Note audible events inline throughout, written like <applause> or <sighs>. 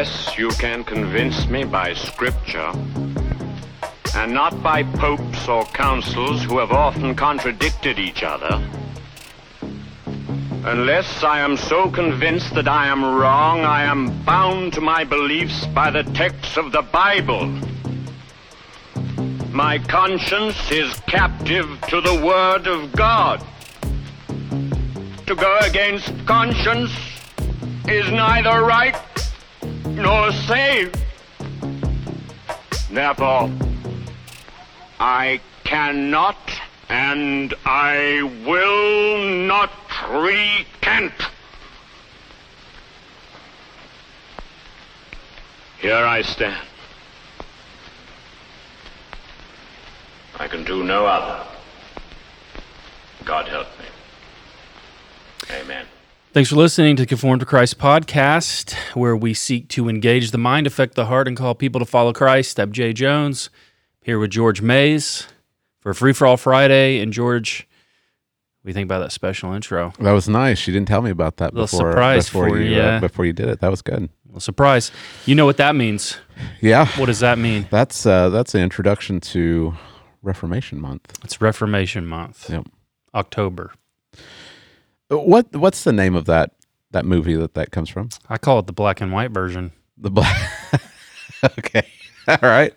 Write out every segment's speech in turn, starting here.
Unless you can convince me by scripture, and not by popes or councils who have often contradicted each other, unless I am so convinced that I am wrong, I am bound to my beliefs by the texts of the Bible. My conscience is captive to the Word of God. To go against conscience is neither right nor safe. Therefore, I cannot and I will not recant. Here I stand. I can do no other. God help me. Amen. Thanks for listening to Conform to Christ podcast, where we seek to engage the mind, affect the heart, and call people to follow Christ. I'm Jay Jones, here with George Mays for Free for All Friday. And George, what do you think about that special intro? That was nice. You didn't tell me about that before. surprise before for you, you, uh, before you did it. That was good. Well, surprise. You know what that means. Yeah, What does that mean? that's uh, that's an introduction to Reformation Month. It's Reformation Month, Yep. October. What what's the name of that that movie that that comes from? I call it the black and white version. The black. <laughs> okay. <laughs> All right.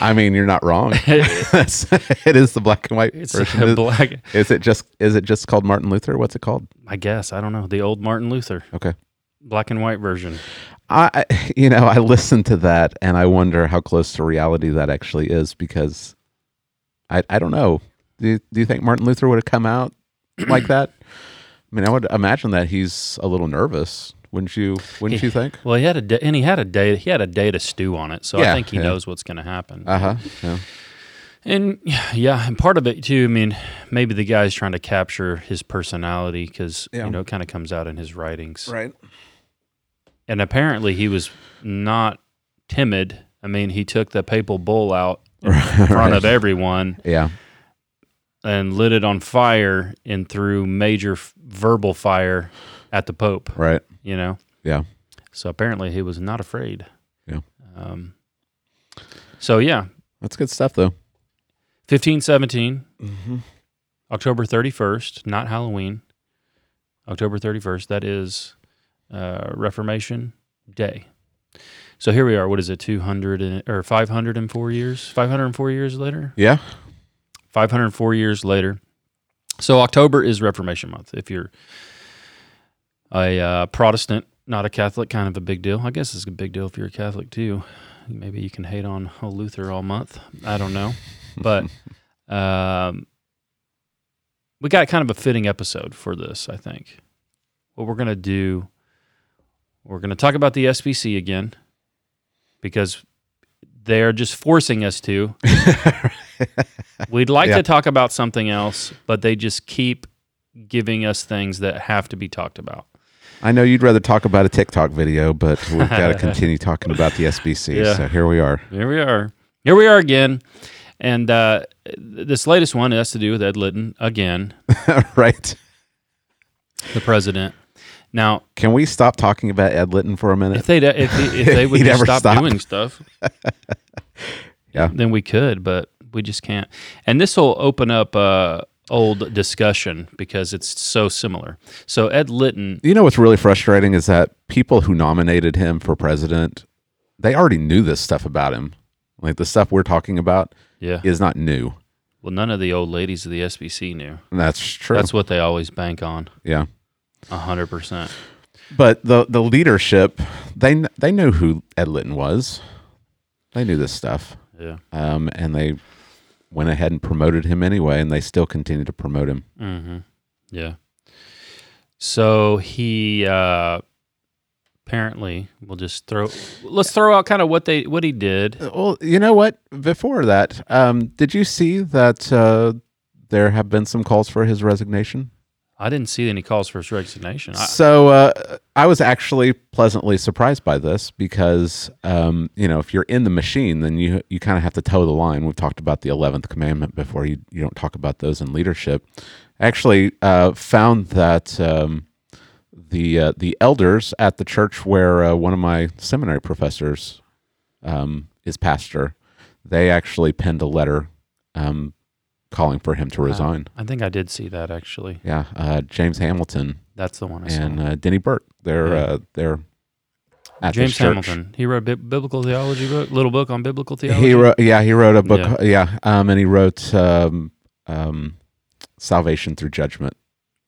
I mean, you're not wrong. <laughs> It is the black and white It's version. Is- black, Is it just is it just called Martin Luther? What's it called? I guess, I don't know, the old Martin Luther, Okay. black and white version. I I- you know I listen to that and I wonder how close to reality that actually is because I I don't know. Do you, do you think Martin Luther would have come out like that? <clears throat> I mean, I would imagine that he's a little nervous. Wouldn't you? Wouldn't you think? Well, he had a day, and he had a day. He had a day to stew on it, so I think he yeah. knows what's going to happen. Uh huh. Yeah. and yeah, and part of it too. I mean, maybe the guy's trying to capture his personality because Yeah. you know it kind of comes out in his writings. Right. And apparently, he was not timid. I mean, he took the papal bull out in <laughs> front of everyone Yeah. And lit it on fire and threw major f- verbal fire at the Pope. Right. You know, Yeah. so apparently he was not afraid. Yeah. Um. So yeah, That's good stuff, though. 1517, Mm-hmm. October 31st, not Halloween. October 31st, that is uh, Reformation Day. So here we are. What is it? 200 and, or 504 years? 504 years later? Yeah. 504 years later. So October is Reformation month. If you're a uh, Protestant, not a Catholic, kind of a big deal. I guess it's a big deal if you're a Catholic too. Maybe you can hate on Luther all month. I don't know, but <laughs> um, we got kind of a fitting episode for this. I think what we're gonna do, we're gonna talk about the SBC again because they are just forcing us to. <laughs> We'd like Yeah. to talk about something else, but they just keep giving us things that have to be talked about. I know you'd rather talk about a TikTok video, but we've got to <laughs> continue talking about the SBC. Yeah. So here we are. Here we are. Here we are again. And uh, this latest one has to do with Ed Litton again, <laughs> right. the president. Now, Can we stop talking about Ed Litton for a minute? if they if, he- if they <laughs> would just stop, stop. doing stuff, Yeah. then we could, but we just can't. And this will open up uh, old discussion because it's so similar. So Ed Litton, You know what's really frustrating is that people who nominated him for president, they already knew this stuff about him. Like the stuff we're talking about yeah. is not new. Well, none of the old ladies of the SBC knew. That's true. That's what they always bank on. yeah. A hundred percent. But the the leadership, they they knew who Ed Litton was. They knew this stuff. Yeah. Um, and they went ahead and promoted him anyway, and they still continue to promote him. Mm-hmm. Yeah. So he uh, apparently we'll just throw. Let's throw out kind of what they what he did. Well, you know what? Before that, um, did you see that uh, there have been some calls for his resignation? I didn't see any calls for his resignation. I, So uh, I was actually pleasantly surprised by this because um, you know if you're in the machine, then you you kind of have to toe the line. We've talked about the eleventh commandment before. You you don't talk about those in leadership. I actually uh, found that um, the uh, the elders at the church where uh, one of my seminary professors um, is pastor, they actually penned a letter um, calling for him to resign. I think I did see that actually. yeah, uh, James Hamilton That's the one I and saw. uh, Denny Burk. They're Yeah. uh, they're at James. Hamilton. He wrote a bi- biblical theology book, little book on biblical theology. He wrote, yeah, he wrote a book, Yeah. yeah, um, and he wrote um, um, "Salvation Through Judgment."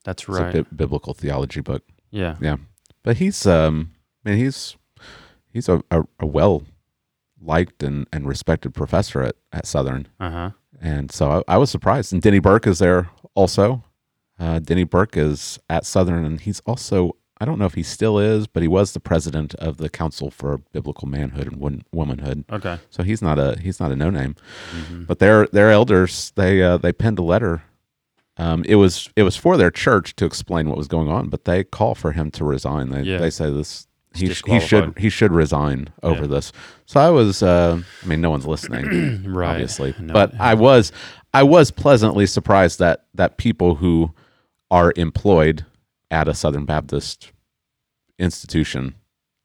That's It's right. a bi- biblical theology book. Yeah, yeah. But he's, um, I mean, he's he's a, a, a well liked and, and respected professor at, at Southern, Uh huh. And so I, I was surprised. And Denny Burk is there also. Uh, Denny Burk is at Southern, and he's also I don't know if he still is, but he was the president of the Council for Biblical Manhood and Womanhood. Okay. So he's not a he's not a no name. hmm But their their elders they uh, they penned a letter. Um, it was it was for their church to explain what was going on, but they call for him to resign. They Yeah. they say this he, he should he should resign over Yeah. this. So I was uh, I mean no one's listening <clears throat> Right. obviously, No. but I was I was pleasantly surprised that that people who are employed at a Southern Baptist institution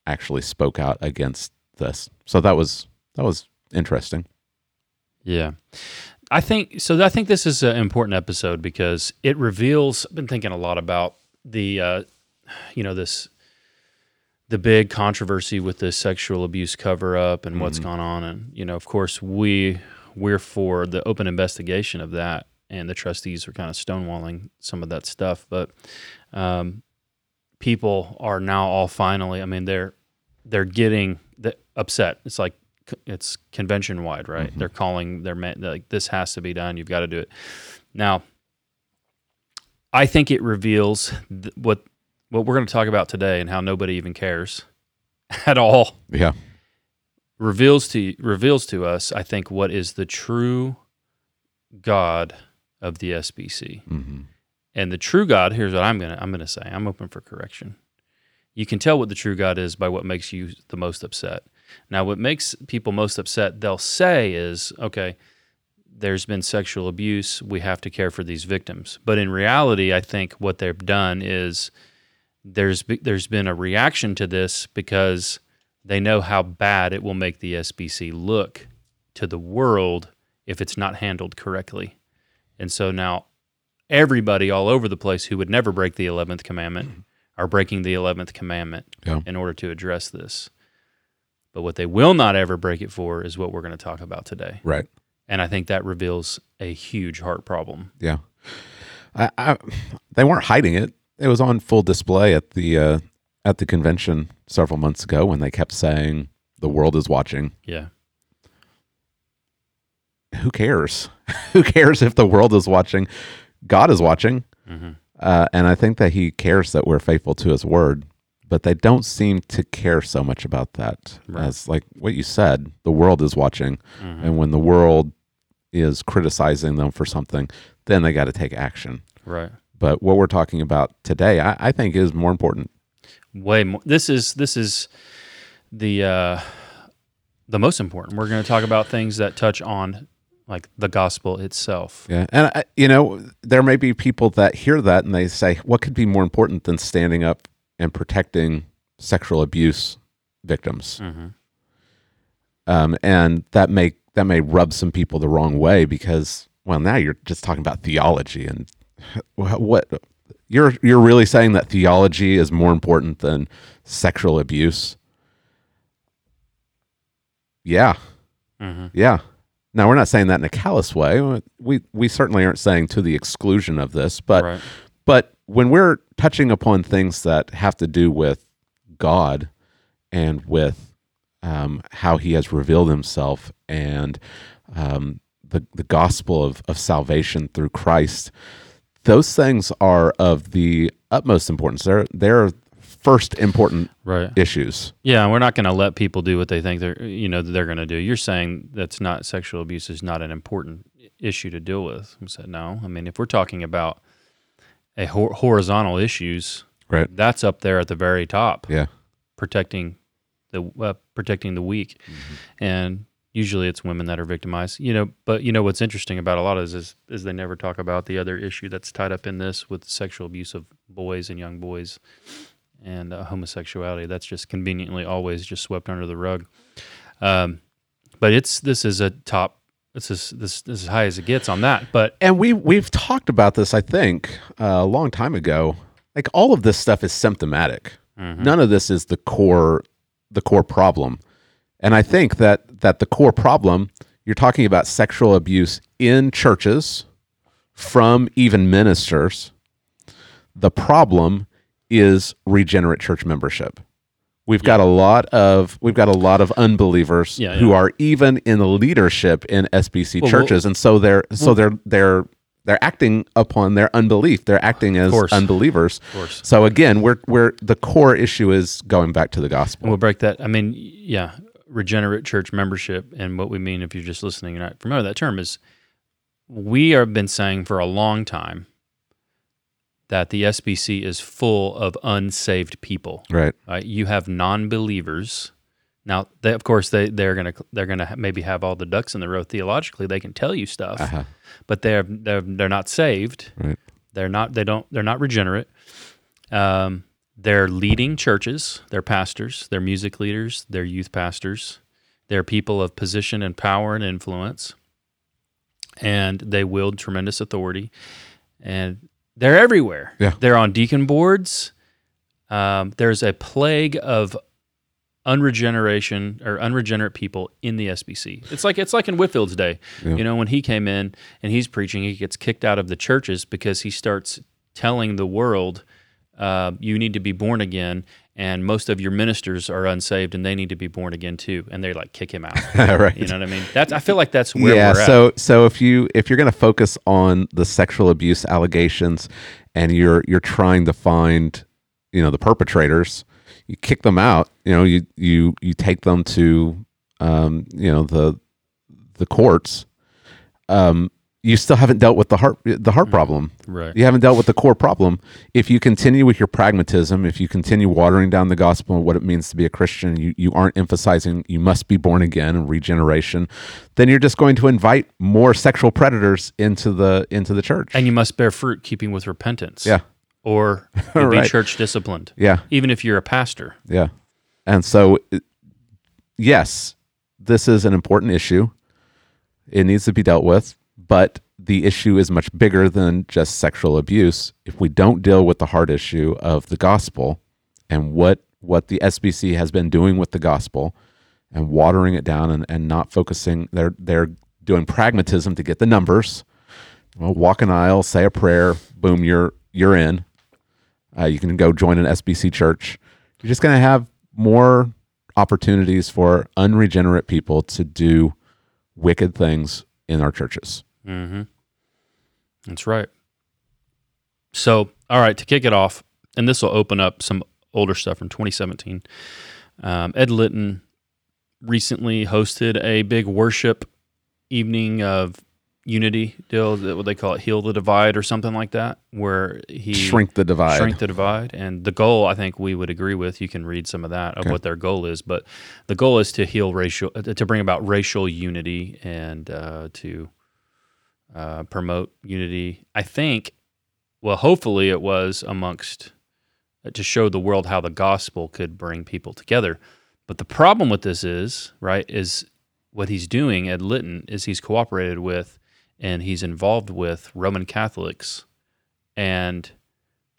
actually spoke out against this. So that was that was interesting. Yeah. I think so. I think this is an important episode because it reveals. I've been thinking a lot about the, uh, you know, this, the big controversy with the sexual abuse cover up and what's gone on, and you know, of course, we we're for the open investigation of that, and the trustees are kind of stonewalling some of that stuff, but um, people are now all finally. I mean, they're they're getting the, upset. It's like it's convention wide, right? They're calling their man like this has to be done. You've got to do it now. I think it reveals th- what what we're going to talk about today and how nobody even cares <laughs> at all. Yeah. Reveals to reveals to us, I think, what is the true God of the SBC. hmm And the true God, here's what I'm gonna I'm gonna say. I'm open for correction. You can tell what the true God is by what makes you the most upset. Now, what makes people most upset, they'll say is, okay, there's been sexual abuse. We have to care for these victims. But in reality, I think what they've done is there's there's been a reaction to this because they know how bad it will make the SBC look to the world if it's not handled correctly. And so now everybody all over the place who would never break the 11th commandment mm-hmm. are breaking the 11th commandment Yeah. in order to address this. But what they will not ever break it for is what we're going to talk about today. Right. And I think that reveals a huge heart problem. Yeah. I, I, they weren't hiding it. It was on full display at the uh, at the convention several months ago when they kept saying the world is watching. Yeah. Who cares? <laughs> Who cares if the world is watching? God is watching, hmm uh, and I think that He cares that we're faithful to His word. But they don't seem to care so much about that. Right. As like what you said, the world is watching, hmm and when the world is criticizing them for something, then they got to take action. Right. But what we're talking about today, I, I think, is more important. Way more. This is this is the uh, the most important. We're going to talk about things that touch on like the gospel itself. Yeah, and I, you know, there may be people that hear that and they say, "What could be more important than standing up and protecting sexual abuse victims?" hmm Um, and that may that may rub some people the wrong way because, well, now you're just talking about theology and what you're you're really saying that theology is more important than sexual abuse. Yeah, hmm Yeah. Now we're not saying that in a callous way. We we certainly aren't saying to the exclusion of this, but right. but when we're touching upon things that have to do with God and with um, how He has revealed Himself and um, the the gospel of of salvation through Christ, those things are of the utmost importance. They're they're first important Right. issues. Yeah, and we're not going to let people do what they think they're you know they're going to do. You're saying that's not sexual abuse is not an important issue to deal with. I said no. I mean, if we're talking about a hor- horizontal issues, Right. that's up there at the very top, Yeah. protecting the uh, protecting the weak, and usually it's women that are victimized. You know, but you know what's interesting about a lot of this is is they never talk about the other issue that's tied up in this with sexual abuse of boys and young boys, and uh, homosexuality. That's just conveniently always just swept under the rug. Um, but it's this is a top. This is this, this is as high as it gets on that. But And we we've talked about this, I think, uh, a long time ago. Like all of this stuff is symptomatic. None of this is the core the core problem. And I think that that the core problem you're talking about sexual abuse in churches from even ministers. The problem is regenerate church membership. We've got a lot of we've got a lot of unbelievers Yeah, who are even in the leadership in SBC Well, churches, and so they're so they're they're they're acting upon their unbelief. They're acting as course. unbelievers. So again, we're we're the core issue is going back to the gospel. we'll break that. I mean, yeah, regenerate church membership, and what we mean if you're just listening and not familiar with that term is we have been saying for a long time that the SBC is full of unsaved people. Right. Right? You have non-believers. Now, they, of course, they they're gonna they're gonna maybe have all the ducks in the row theologically. They can tell you stuff, Uh-huh. but they're they're they're not saved. Right. They're not. They don't. They're not regenerate. Um, they're leading churches. They're pastors. They're music leaders. They're youth pastors. They're people of position and power and influence, and they wield tremendous authority. And they're everywhere. Yeah. They're on deacon boards. Um, there's a plague of unregeneration or unregenerate people in the SBC. It's like it's like in Whitefield's day. You know, when he came in and he's preaching, he gets kicked out of the churches because he starts telling the world, uh, "You need to be born again." And most of your ministers are unsaved, and they need to be born again too. And they like kick him out. <laughs> right. You know what I mean? That's I feel like that's where yeah. we're at. So so if you if you're going to focus on the sexual abuse allegations, and you're you're trying to find, you know, the perpetrators, you kick them out. You know, you you you take them to, um, you know, the the courts. Um, you still haven't dealt with the heart the heart mm-hmm. problem. right. You haven't dealt with the core problem. If you continue with your pragmatism, if you continue watering down the gospel and what it means to be a Christian, you, you aren't emphasizing you must be born again and regeneration, then you're just going to invite more sexual predators into the into the church. And you must bear fruit, keeping with repentance. yeah, Or <laughs> you'll be church disciplined. yeah, Even if you're a pastor. yeah. And so, yes, this is an important issue. It needs to be dealt with, but the issue is much bigger than just sexual abuse. If we don't deal with the hard issue of the gospel and what what the SBC has been doing with the gospel and watering it down and, and not focusing they're they're doing pragmatism to get the numbers. Well, walk an aisle, say a prayer, boom, you're you're in. Uh, you can go join an SBC church. You're just going to have more opportunities for unregenerate people to do wicked things in our churches. Mm-hmm. That's right. So, all right, to kick it off, and this will open up some older stuff from 2017. Um, Ed Litton recently hosted a big worship evening of unity deal, that what they call it, heal the divide or something like that, where he Shrink the divide. shrink the divide. And the goal, I think, we would agree with. You can read some of that of Okay. what their goal is, but the goal is to heal racial, uh, to bring about racial unity and uh, to uh, promote unity. I think, well, hopefully, it was amongst uh, to show the world how the gospel could bring people together. But the problem with this is, right, is what he's doing Ed Litton is he's cooperated with and he's involved with Roman Catholics and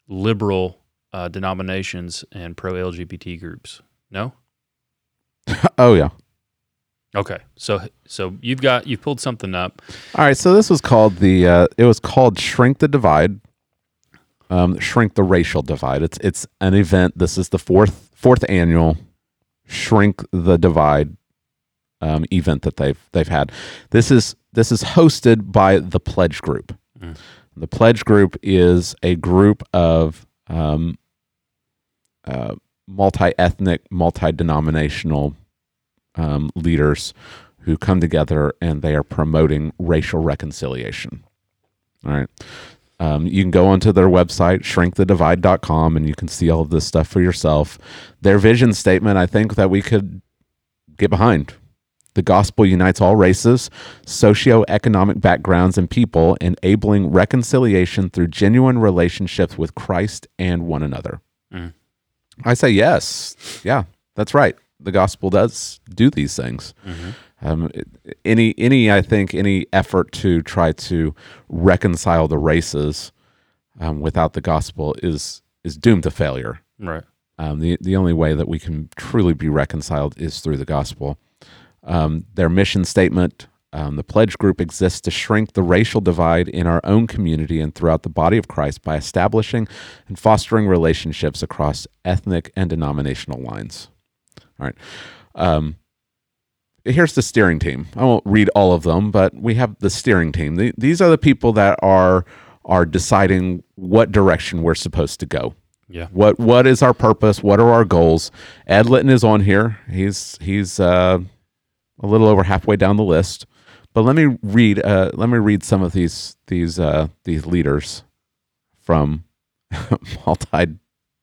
liberal uh, denominations and pro LGBT groups. No? <laughs> oh yeah. Okay. So so you've got you've pulled something up. All right. So this was called the. Uh, it was called Shrink the Divide. Um, shrink the racial divide. It's it's an event. This is the fourth fourth annual Shrink the Divide um, event that they've they've had. This is this is hosted by the Pledge Group. Mm. The Pledge Group is a group of um, uh, multi-ethnic, multi-denominational um, leaders who come together and they are promoting racial reconciliation. All right. Um, you can go onto their website, shrinkthedivide.com, and you can see all of this stuff for yourself. Their vision statement, I think that we could get behind. The gospel unites all races, socioeconomic backgrounds, and people, enabling reconciliation through genuine relationships with Christ and one another. I say yes. Yeah, that's right. The gospel does do these things. Um, any any I think any effort to try to reconcile the races um, without the gospel is is doomed to failure. Right. Um, the the only way that we can truly be reconciled is through the gospel. Um, their mission statement, um, the pledge group exists to shrink the racial divide in our own community and throughout the body of Christ by establishing and fostering relationships across ethnic and denominational lines. All right. Um, here's the steering team. I won't read all of them, but we have the steering team. The- these are the people that are are deciding what direction we're supposed to go. Yeah. What what is our purpose? What are our goals? Ed Litton is on here. He's he's uh, a little over halfway down the list. But let me read uh, let me read some of these these uh, these leaders from <laughs> multi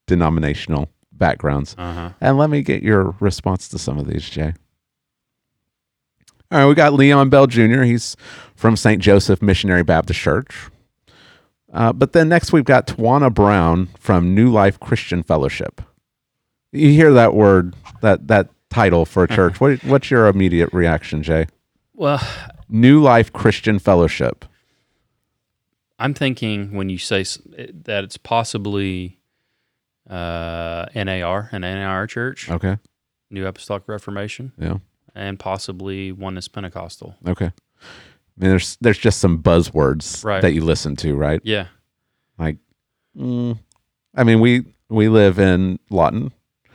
denominational backgrounds. Uh huh. And let me get your response to some of these, Jay. All right, we got Leon Bell Jr. He's from St. Joseph Missionary Baptist Church. Uh, but then next we've got Tawana Brown from New Life Christian Fellowship. You hear that word, that that title for a <laughs> church. what, what's your immediate reaction, Jay? Well, New Life Christian Fellowship. I'm thinking when you say that it's possibly uh, NAR, an NAR church, Okay. New Apostolic Reformation, Yeah. and possibly Oneness Pentecostal. Okay. I mean, there's there's just some buzzwords Right. that you listen to, right? Yeah. Like, mm, I mean, we we live in Lawton,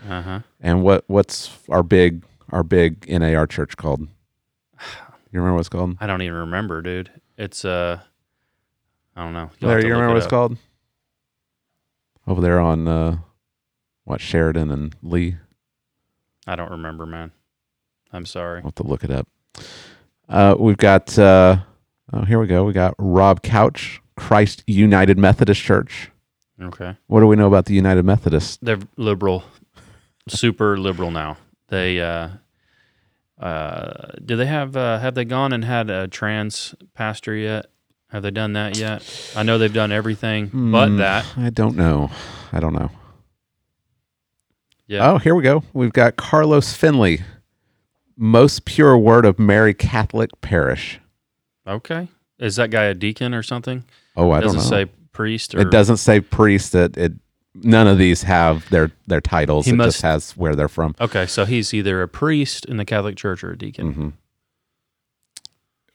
Uh huh. and what what's our big our big NAR church called? <sighs> You remember what's called? I don't even remember, dude. It's uh, I don't know. You'll Larry, you remember it what it's up. called? Over there on uh, what Sheridan and Lee. I don't remember, man. I'm sorry. I'll have to look it up. Uh, we've got uh, oh here we go. We got Rob Couch, Christ United Methodist Church. Okay. What do we know about the United Methodist? They're liberal, super liberal now. They uh, uh, do they have uh, have they gone and had a trans pastor yet? Have they done that yet? I know they've done everything but Hmm, that. I don't know. I don't know. Yeah. Oh, here we go. We've got Carlos Finley, most pure word of Mary Catholic Parish. Okay. Is that guy a deacon or something? Oh, I Does don't know. say priest or it doesn't say priest. It, it none of these have their their titles. He it must- just has where they're from. Okay, so he's either a priest in the Catholic Church or a deacon. hmm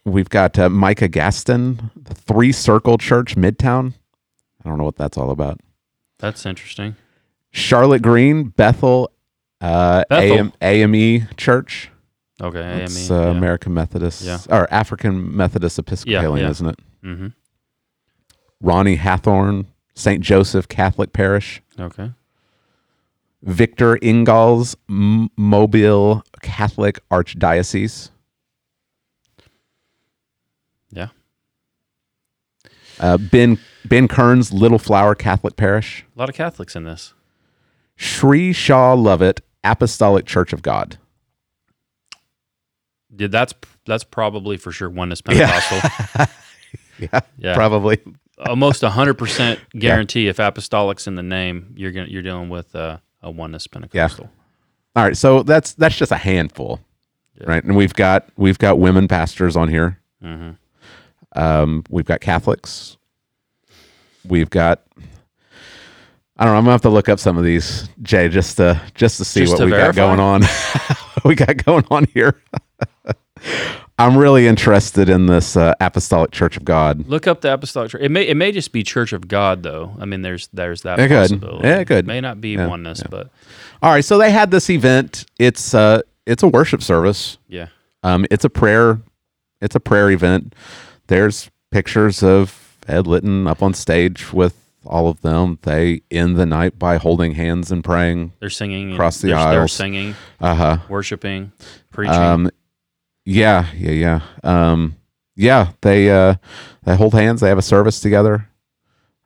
We've got uh, Micah Gaston, Three Circle Church, Midtown. I don't know what that's all about. That's interesting. Charlotte Green, Bethel, uh, Bethel. AM, AME Church. Okay, AME. It's uh, yeah. American Methodist Yeah. or African Methodist Episcopalian, yeah. isn't it? mm-hmm. Ronnie Hathorn, St. Joseph Catholic Parish. Okay. Victor Ingalls, M- Mobile Catholic Archdiocese. Yeah. Uh, ben Ben Kearns, Little Flower Catholic Parish. A lot of Catholics in this. Sri Shaw Lovett, Apostolic Church of God. Did that's that's probably for sure oneness Yeah. Pentecostal. <laughs> Yeah, Yeah. probably. Almost hundred percent <laughs> guarantee if apostolic's in the name, you're gonna you're dealing with uh, a oneness Pentecostal. All right, so that's that's just a handful, Yeah. right? And we've got we've got women pastors on here. Mm-hmm. Um, we've got Catholics. We've got. I don't know. I'm gonna have to look up some of these, Jay, just to just to see Just what to we verify? got going on. <laughs> we got going on here. <laughs> I'm really interested in this uh, Apostolic Church of God. Look up the apostolic church. It may it may just be Church of God though. I mean, there's there's that It could. possibility. Yeah, it could. May not be Yeah, oneness, but All right, so they had this event. It's uh, it's a worship service. yeah. Um, it's a prayer. It's a prayer event. There's pictures of Ed Litton up on stage with all of them. They end the night by holding hands and praying. They're singing Across the they're, they're singing, Uh huh. worshiping, preaching. Um, yeah, yeah, yeah. Um, yeah. They uh, they hold hands. They have a service together.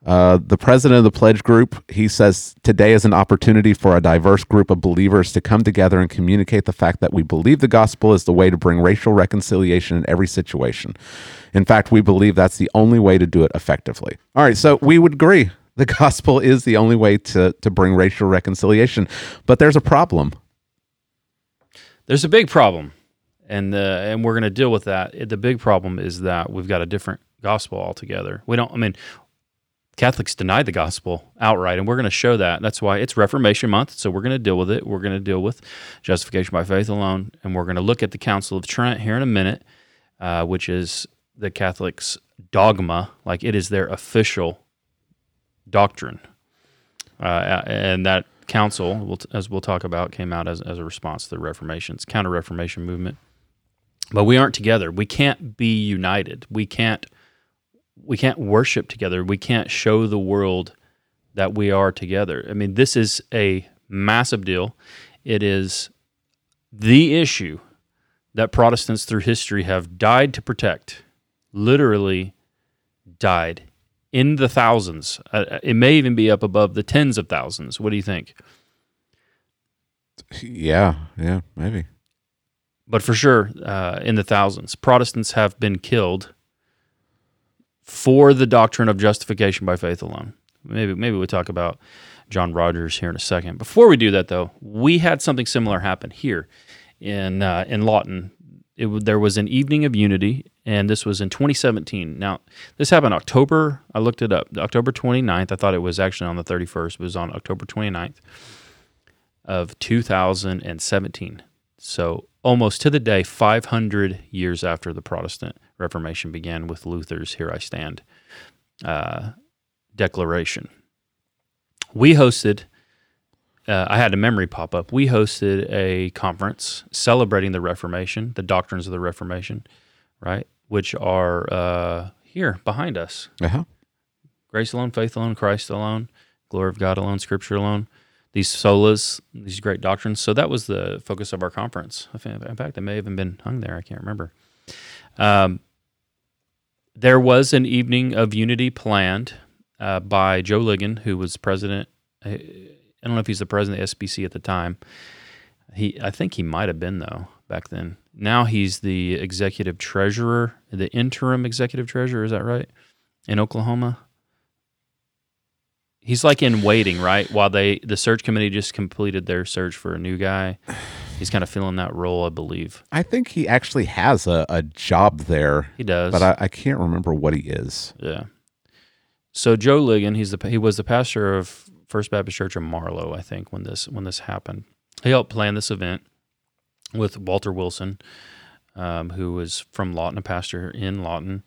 Uh, the president of the pledge group he says today is an opportunity for a diverse group of believers to come together and communicate the fact that we believe the gospel is the way to bring racial reconciliation in every situation in fact we believe that's the only way to do it effectively all right so we would agree The <laughs> gospel is the only way to to bring racial reconciliation, but there's a problem. There's a big problem, and uh, and we're going to deal with that. The big problem is that we've got a different gospel altogether. We don't. I mean, Catholics deny the gospel outright, and we're going to show that. That's why it's Reformation Month, so we're going to deal with it. We're going to deal with justification by faith alone, and we're going to look at the Council of Trent here in a minute, uh, which is the Catholics' dogma, like it is their official doctrine, uh, and that council, as we'll talk about, came out as, as a response to the Reformation's counter Reformation movement. But we aren't together. We can't be united. We can't we can't worship together. We can't show the world that we are together. I mean, this is a massive deal. It is the issue that Protestants through history have died to protect. Literally died in the thousands. Uh, it may even be up above the tens of thousands. What do you think? Yeah, yeah, maybe. But for sure, uh, in the thousands, Protestants have been killed for the doctrine of justification by faith alone. Maybe maybe we'll talk about John Rogers here in a second. Before we do that, though, we had something similar happen here in uh, in Lawton. It, there was an evening of unity, and this was in 2017. Now, this happened October. I looked it up. October 29th. I thought it was actually on the 31st. It was on October 29th of 2017. So almost to the day, 500 years after the Protestant Reformation began with Luther's "Here I Stand" uh, declaration. We hosted. Uh, I had a memory pop up. We hosted a conference celebrating the Reformation, the doctrines of the Reformation, right? Which are uh, here behind us. Uh-huh. Grace alone, faith alone, Christ alone, glory of God alone, Scripture alone. These solas, these great doctrines. So that was the focus of our conference. In fact, it may have even been hung there. I can't remember. Um, there was an evening of unity planned uh, by Joe Ligon, who was president. Uh, I don't know if he's the president of SBC at the time. He, I think he might have been though back then. Now he's the executive treasurer, the interim executive treasurer. Is that right? In Oklahoma, he's like in waiting, right? While they the search committee just completed their search for a new guy. He's kind of filling that role, I believe. I think he actually has a, a job there. He does, but I, I can't remember what he is. Yeah. So Joe Ligon, he's the he was the pastor of First Baptist Church in Marlow, I think, when this when this happened. He helped plan this event with Walter Wilson, um, who was from Lawton, a pastor in Lawton,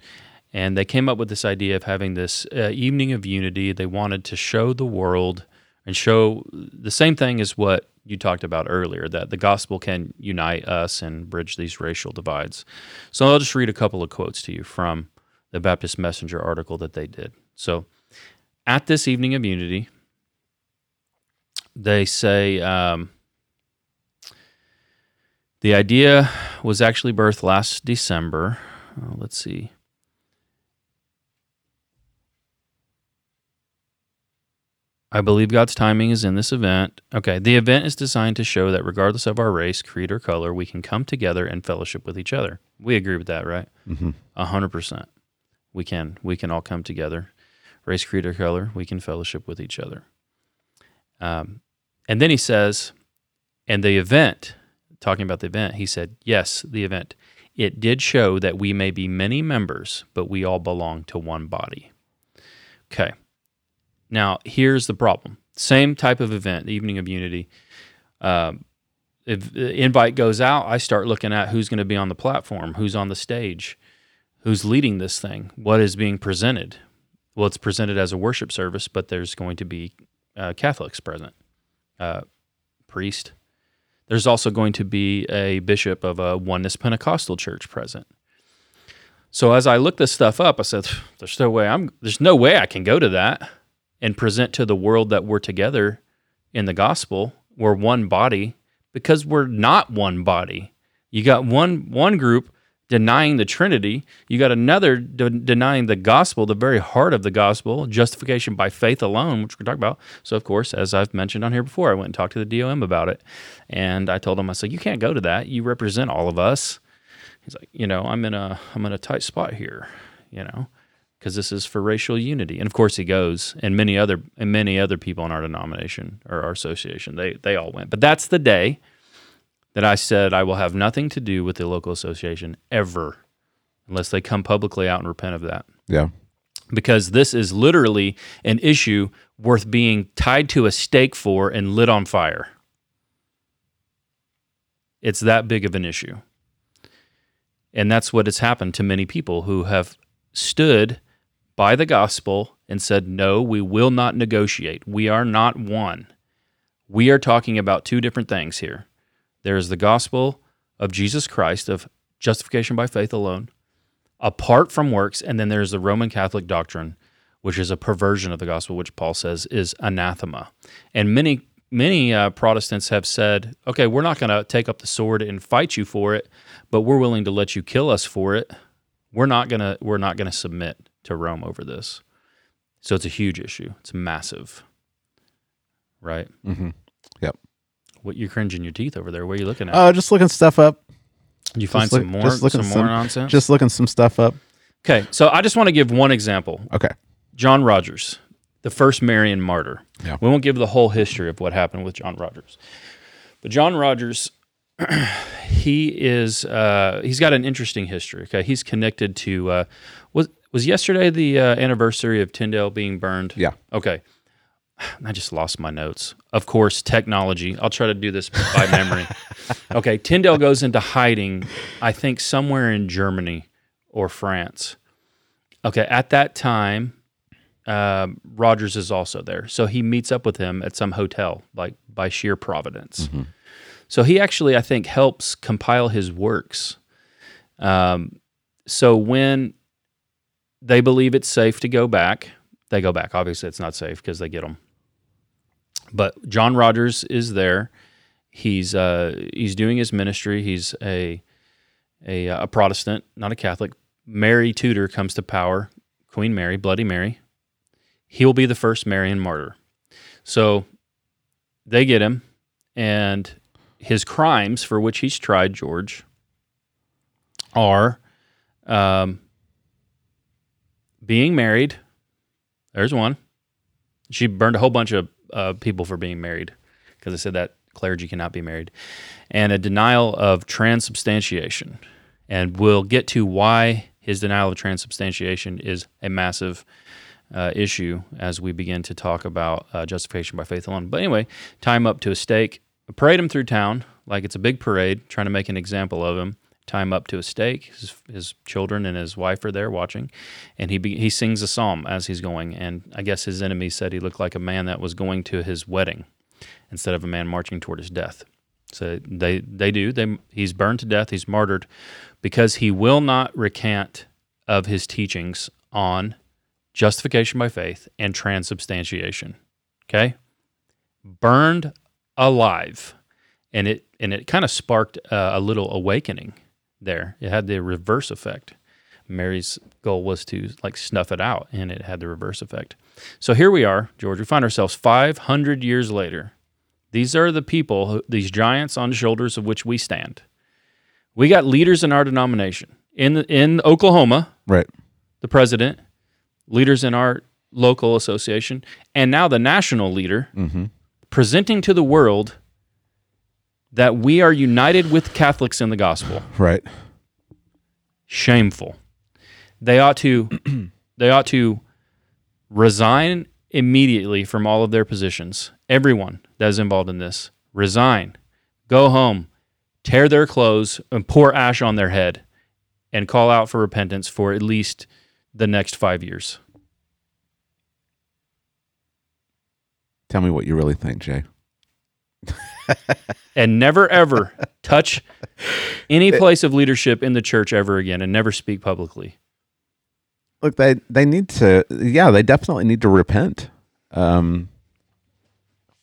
and they came up with this idea of having this uh, evening of unity. They wanted to show the world and show the same thing as what you talked about earlier that the gospel can unite us and bridge these racial divides. So I'll just read a couple of quotes to you from the Baptist Messenger article that they did. So at this evening of unity, they say um, the idea was actually birthed last December. Uh, let's see. I believe God's timing is in this event. Okay, the event is designed to show that regardless of our race, creed, or color, we can come together and fellowship with each other. We agree with that, right? Mm-hmm. A hundred percent. We can. We can all come together, race, creed, or color. We can fellowship with each other. Um, and then he says, and the event, talking about the event, he said, yes, the event. It did show that we may be many members, but we all belong to one body. Okay. Now, here's the problem. Same type of event, the Evening of Unity. Um, if the invite goes out, I start looking at who's going to be on the platform, who's on the stage, who's leading this thing, what is being presented. Well, it's presented as a worship service, but there's going to be uh, Catholics present, uh, priest. There's also going to be a bishop of a Oneness Pentecostal church present. So as I looked this stuff up, I said, "There's no way I'm. There's no way I can go to that." and present to the world that we're together in the gospel. We're one body because we're not one body. You got one one group denying the Trinity. You got another de- denying the gospel, the very heart of the gospel, justification by faith alone, which we're talking about. So, of course, as I've mentioned on here before, I went and talked to the DOM about it, and I told him, I said, "You can't go to that. You represent all of us." He's like, "You know, I'm in a I'm in a tight spot here. You know, because this is for racial unity. And of course, he goes, and many other and many other people in our denomination or our association, they they all went. But that's the day that I said I will have nothing to do with the local association ever, unless they come publicly out and repent of that. Yeah. Because this is literally an issue worth being tied to a stake for and lit on fire. It's that big of an issue. And that's what has happened to many people who have stood by the gospel and said, No, we will not negotiate. We are not one. We are talking about two different things here. There is the gospel of Jesus Christ, of justification by faith alone, apart from works. And then there's the Roman Catholic doctrine, which is a perversion of the gospel, which Paul says is anathema. And many many uh, Protestants have said, okay, we're not going to take up the sword and fight you for it, but we're willing to let you kill us for it. We're not gonna we're not gonna submit to Rome over this. So it's a huge issue. It's massive, right? Mm-hmm. Yep. What you're cringing your teeth over there? What are you looking at? Oh, just looking stuff up. Did you find just look- some more just looking some more nonsense? Just looking some stuff up. okay, so I just want to give one example. Okay. John Rogers, the first Marian martyr. Yeah. We won't give the whole history of what happened with John Rogers, but John Rogers, <clears throat> he is uh, he's got an interesting history. Okay, he's connected to uh, was was yesterday the uh, anniversary of Tyndale being burned. Yeah. Okay. I just lost my notes. Of course, technology. I'll try to do this by <laughs> memory. okay, Tyndale goes into hiding, I think somewhere in Germany or France. Okay, at that time, um, Rogers is also there. So he meets up with him at some hotel, like by sheer providence. So he actually, I think, helps compile his works. Um, so when they believe it's safe to go back, they go back. Obviously, it's not safe because they get them. But John Rogers is there. He's uh, he's doing his ministry. He's a a, a Protestant, not a Catholic. Mary Tudor comes to power. Queen Mary, Bloody Mary. He'll be the first Marian martyr. So they get him, and his crimes for which he's tried, George, are um, being married. There's one. She burned a whole bunch of uh, people for being married because they said that clergy cannot be married, and a denial of transubstantiation. And we'll get to why his denial of transubstantiation is a massive uh, issue as we begin to talk about uh, justification by faith alone. But anyway, tie him up to a stake, parade him through town like it's a big parade, trying to make an example of him. Him up to a stake. His, his children and his wife are there watching, and he be, he sings a psalm as he's going. And I guess his enemies said he looked like a man that was going to his wedding instead of a man marching toward his death. So they they do. They he's burned to death. He's martyred because he will not recant of his teachings on justification by faith and transubstantiation. Okay, burned alive, and it and it kind of sparked uh, a little awakening there. It had the reverse effect. Mary's goal was to like snuff it out, and it had the reverse effect. So here we are, George. We find ourselves 500 years later. These are the people, who, these giants on the shoulders of which we stand. We got leaders in our denomination in in Oklahoma, Right. the president, leaders in our local association, and now the national leader Mm-hmm. presenting to the world that we are united with Catholics in the gospel. Right. Shameful. They ought to <clears throat> they ought to resign immediately from all of their positions. Everyone that is involved in this, resign. Go home, tear their clothes and pour ash on their head and call out for repentance for at least the next 5 years. Tell me what you really think, Jay. <laughs> and never ever <laughs> touch any place of leadership in the church ever again and never speak publicly. Look, they they need to. Yeah, they definitely need to repent. Um,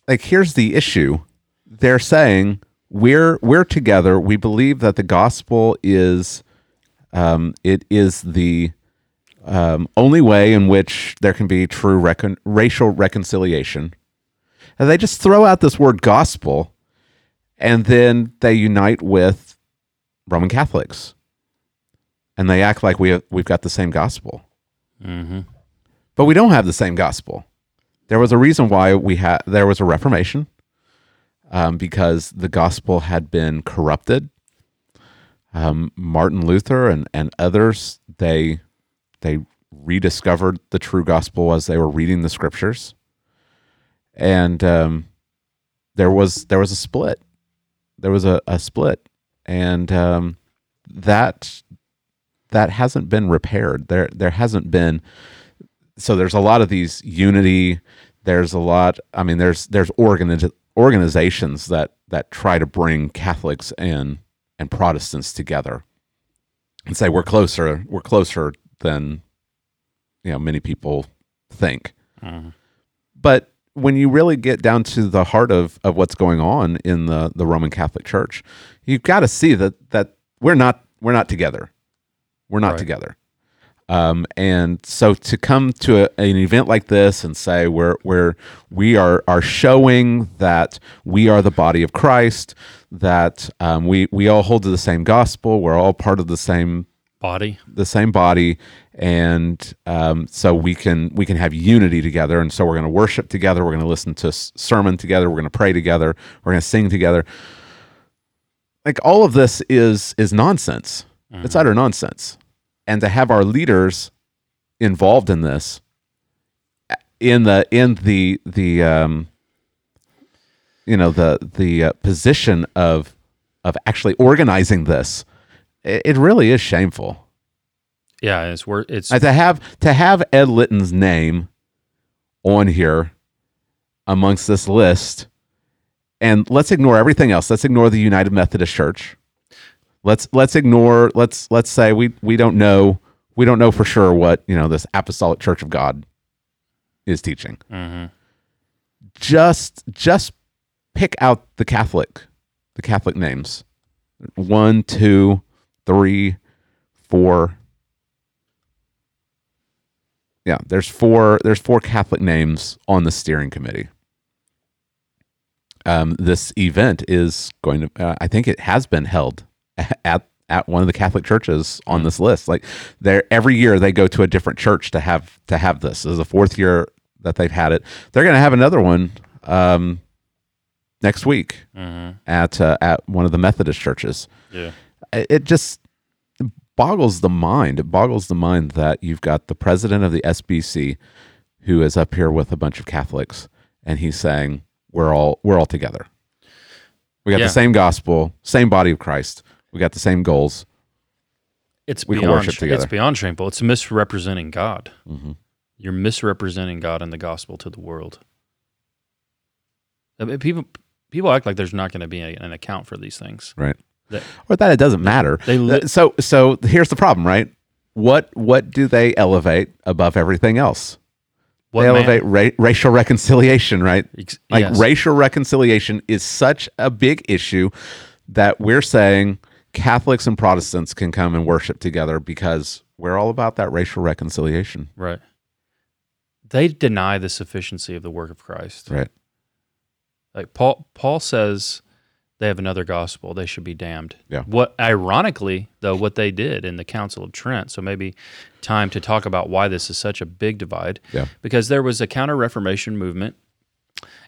like here's the issue: they're saying we're we're together. We believe that the gospel is, um, it is the um, only way in which there can be true recon- racial reconciliation. And they just throw out this word gospel, and then they unite with Roman Catholics, and they act like we we've got the same gospel. Mm-hmm. but we don't have the same gospel. There was a reason why we had there was a Reformation, um, because the gospel had been corrupted. Um, Martin Luther and, and others they they rediscovered the true gospel as they were reading the scriptures, and um, there was there was a split. There was a, a split, and um, that that hasn't been repaired. There there hasn't been so there's a lot of these unity there's a lot i mean there's there's organiz- organizations that that try to bring catholics and and protestants together and say we're closer we're closer than you know many people think but when you really get down to the heart of of what's going on in the the roman catholic church you've got to see that that we're not we're not together we're not Right. together um, and so to come to a, an event like this and say we're, we're we are are showing that we are the body of Christ, that um, we we all hold to the same gospel, we're all part of the same Body. the same body, and um, so we can we can have unity together. And so we're going to worship together. We're going to listen to sermon together. We're going to pray together. We're going to sing together. Like all of this is is nonsense. It's utter nonsense. And to have our leaders involved in this, in the in the the um, you know the the uh, position of of actually organizing this, it, it really is shameful. Yeah, it's worth it's Uh, to have to have Ed Litton's name on here amongst this list, and let's ignore everything else. Let's ignore the United Methodist Church. Let's let's ignore let's let's say we we don't know we don't know for sure what you know this Apostolic Church of God is teaching. Mhm. Just just pick out the Catholic the Catholic names. One, two, three, four, yeah, there's four. There's four Catholic names on the steering committee. Um, this event is going to. Uh, I think it has been held <laughs> at at one of the Catholic churches on this list. Like, they every year they go to a different church to have to have this. This is the fourth year that they've had it. They're going to have another one um, next week Mhm. at uh, at one of the Methodist churches yeah. It just boggles the mind. It boggles the mind that you've got the president of the SBC who is up here with a bunch of Catholics and he's saying we're all we're all together. We got Yeah. the same gospel, same body of Christ. We got the same goals. It's We beyond worship together. it's beyond shameful. It's misrepresenting God. Mm-hmm. You're misrepresenting God and the gospel to the world. I mean, people people act like there's not going to be a, an account for these things. Right. That- or that it doesn't matter. They li- Uh, so so here's the problem, right? What what do they elevate above everything else? What they elevate ra- racial reconciliation, right? Ex- Like yes. racial reconciliation is such a big issue that we're saying Catholics and Protestants can come and worship together because we're all about that racial reconciliation. Right. They deny the sufficiency of the work of Christ. Right. Like Paul Paul says they have another gospel, they should be damned. Yeah. What ironically, though, what they did in the Council of Trent, so maybe time to talk about why this is such a big divide. Yeah. Because there was a counter reformation movement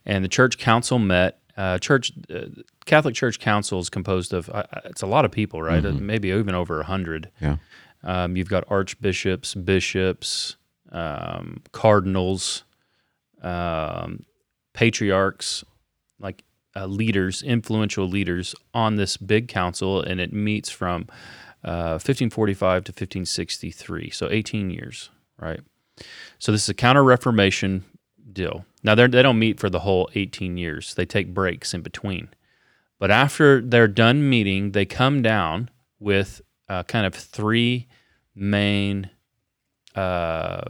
and the church council met uh, church uh, Catholic Church Council is composed of uh, uh, it's a lot of people, right? Uh, Maybe even over a hundred. Yeah. Um, you've got archbishops, bishops, um, cardinals, um, patriarchs, like uh, leaders, influential leaders on this big council, and it meets from uh, 1545 to 1563, so 18 years, right? So this is a Counter Reformation deal. Now they're- don't meet for the whole 18 years; they take breaks in between. But after they're done meeting, they come down with uh, kind of three main uh,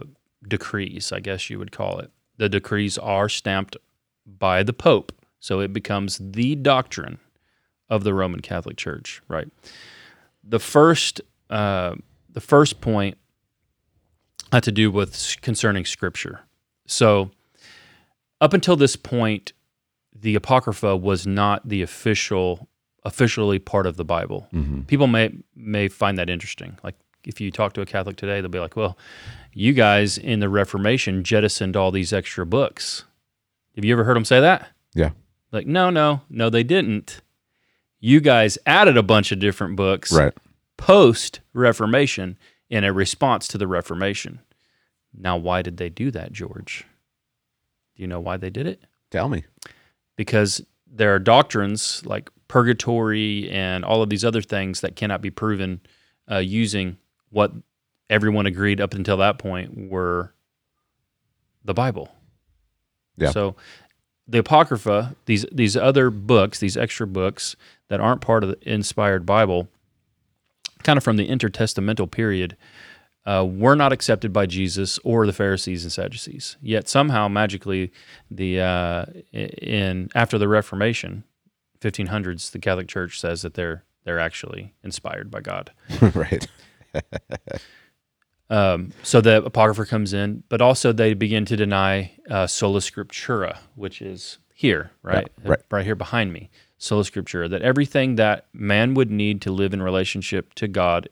decrees, I guess you would call it. The decrees are stamped by the Pope, so it becomes the doctrine of the Roman Catholic Church, right? The first, uh, the first point had to do with concerning Scripture. So, up until this point, the Apocrypha was not the official, officially part of the Bible Mm-hmm. people may may find that interesting. Like if you talk to a Catholic today, they'll be like, "Well, you guys in the Reformation jettisoned all these extra books. Have you ever heard them say that? Yeah. Like, no, no, no, they didn't. You guys added a bunch of different books Right. post Reformation in a response to the Reformation. Now, why did they do that, George? Do you know why they did it? Tell me. Because there are doctrines like purgatory and all of these other things that cannot be proven uh, using what everyone agreed up until that point were the Bible. Yeah. So the Apocrypha, these these other books, these extra books that aren't part of the inspired Bible, kind of from the intertestamental period, uh, were not accepted by Jesus or the Pharisees and Sadducees. Yet somehow, magically, the uh, in after the Reformation, 1500s, the Catholic Church says that they're they're actually inspired by God. <laughs> right. <laughs> Um, so the apocrypha comes in, but also they begin to deny uh, sola scriptura, which is here, right, Yeah, right. here behind me. Sola scriptura, that everything that man would need to live in relationship to God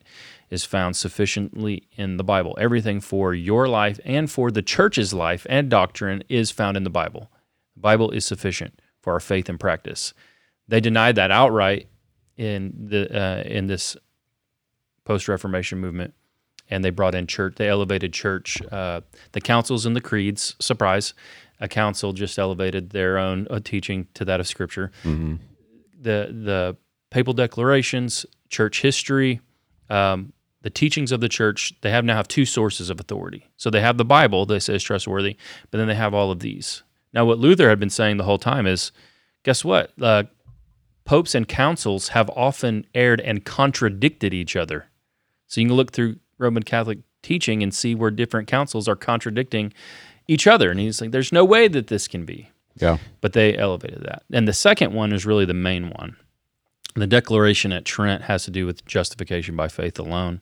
is found sufficiently in the Bible. Everything for your life and for the church's life and doctrine is found in the Bible. The Bible is sufficient for our faith and practice. They denied that outright in the uh, in this post Reformation movement and they brought in church. They elevated church. Uh, the councils and the creeds. Surprise, a council just elevated their own uh, teaching to that of Scripture. The the papal declarations, church history, um, the teachings of the church. They have now have two sources of authority. So they have the Bible. They say is trustworthy, but then they have all of these. Now, what Luther had been saying the whole time is, guess what? Uh, popes and councils have often erred and contradicted each other. So you can look through Roman Catholic teaching and see where different councils are contradicting each other. And he's like, there's no way that this can be. Yeah. But they elevated that. And the second one is really the main one. The declaration at Trent has to do with justification by faith alone,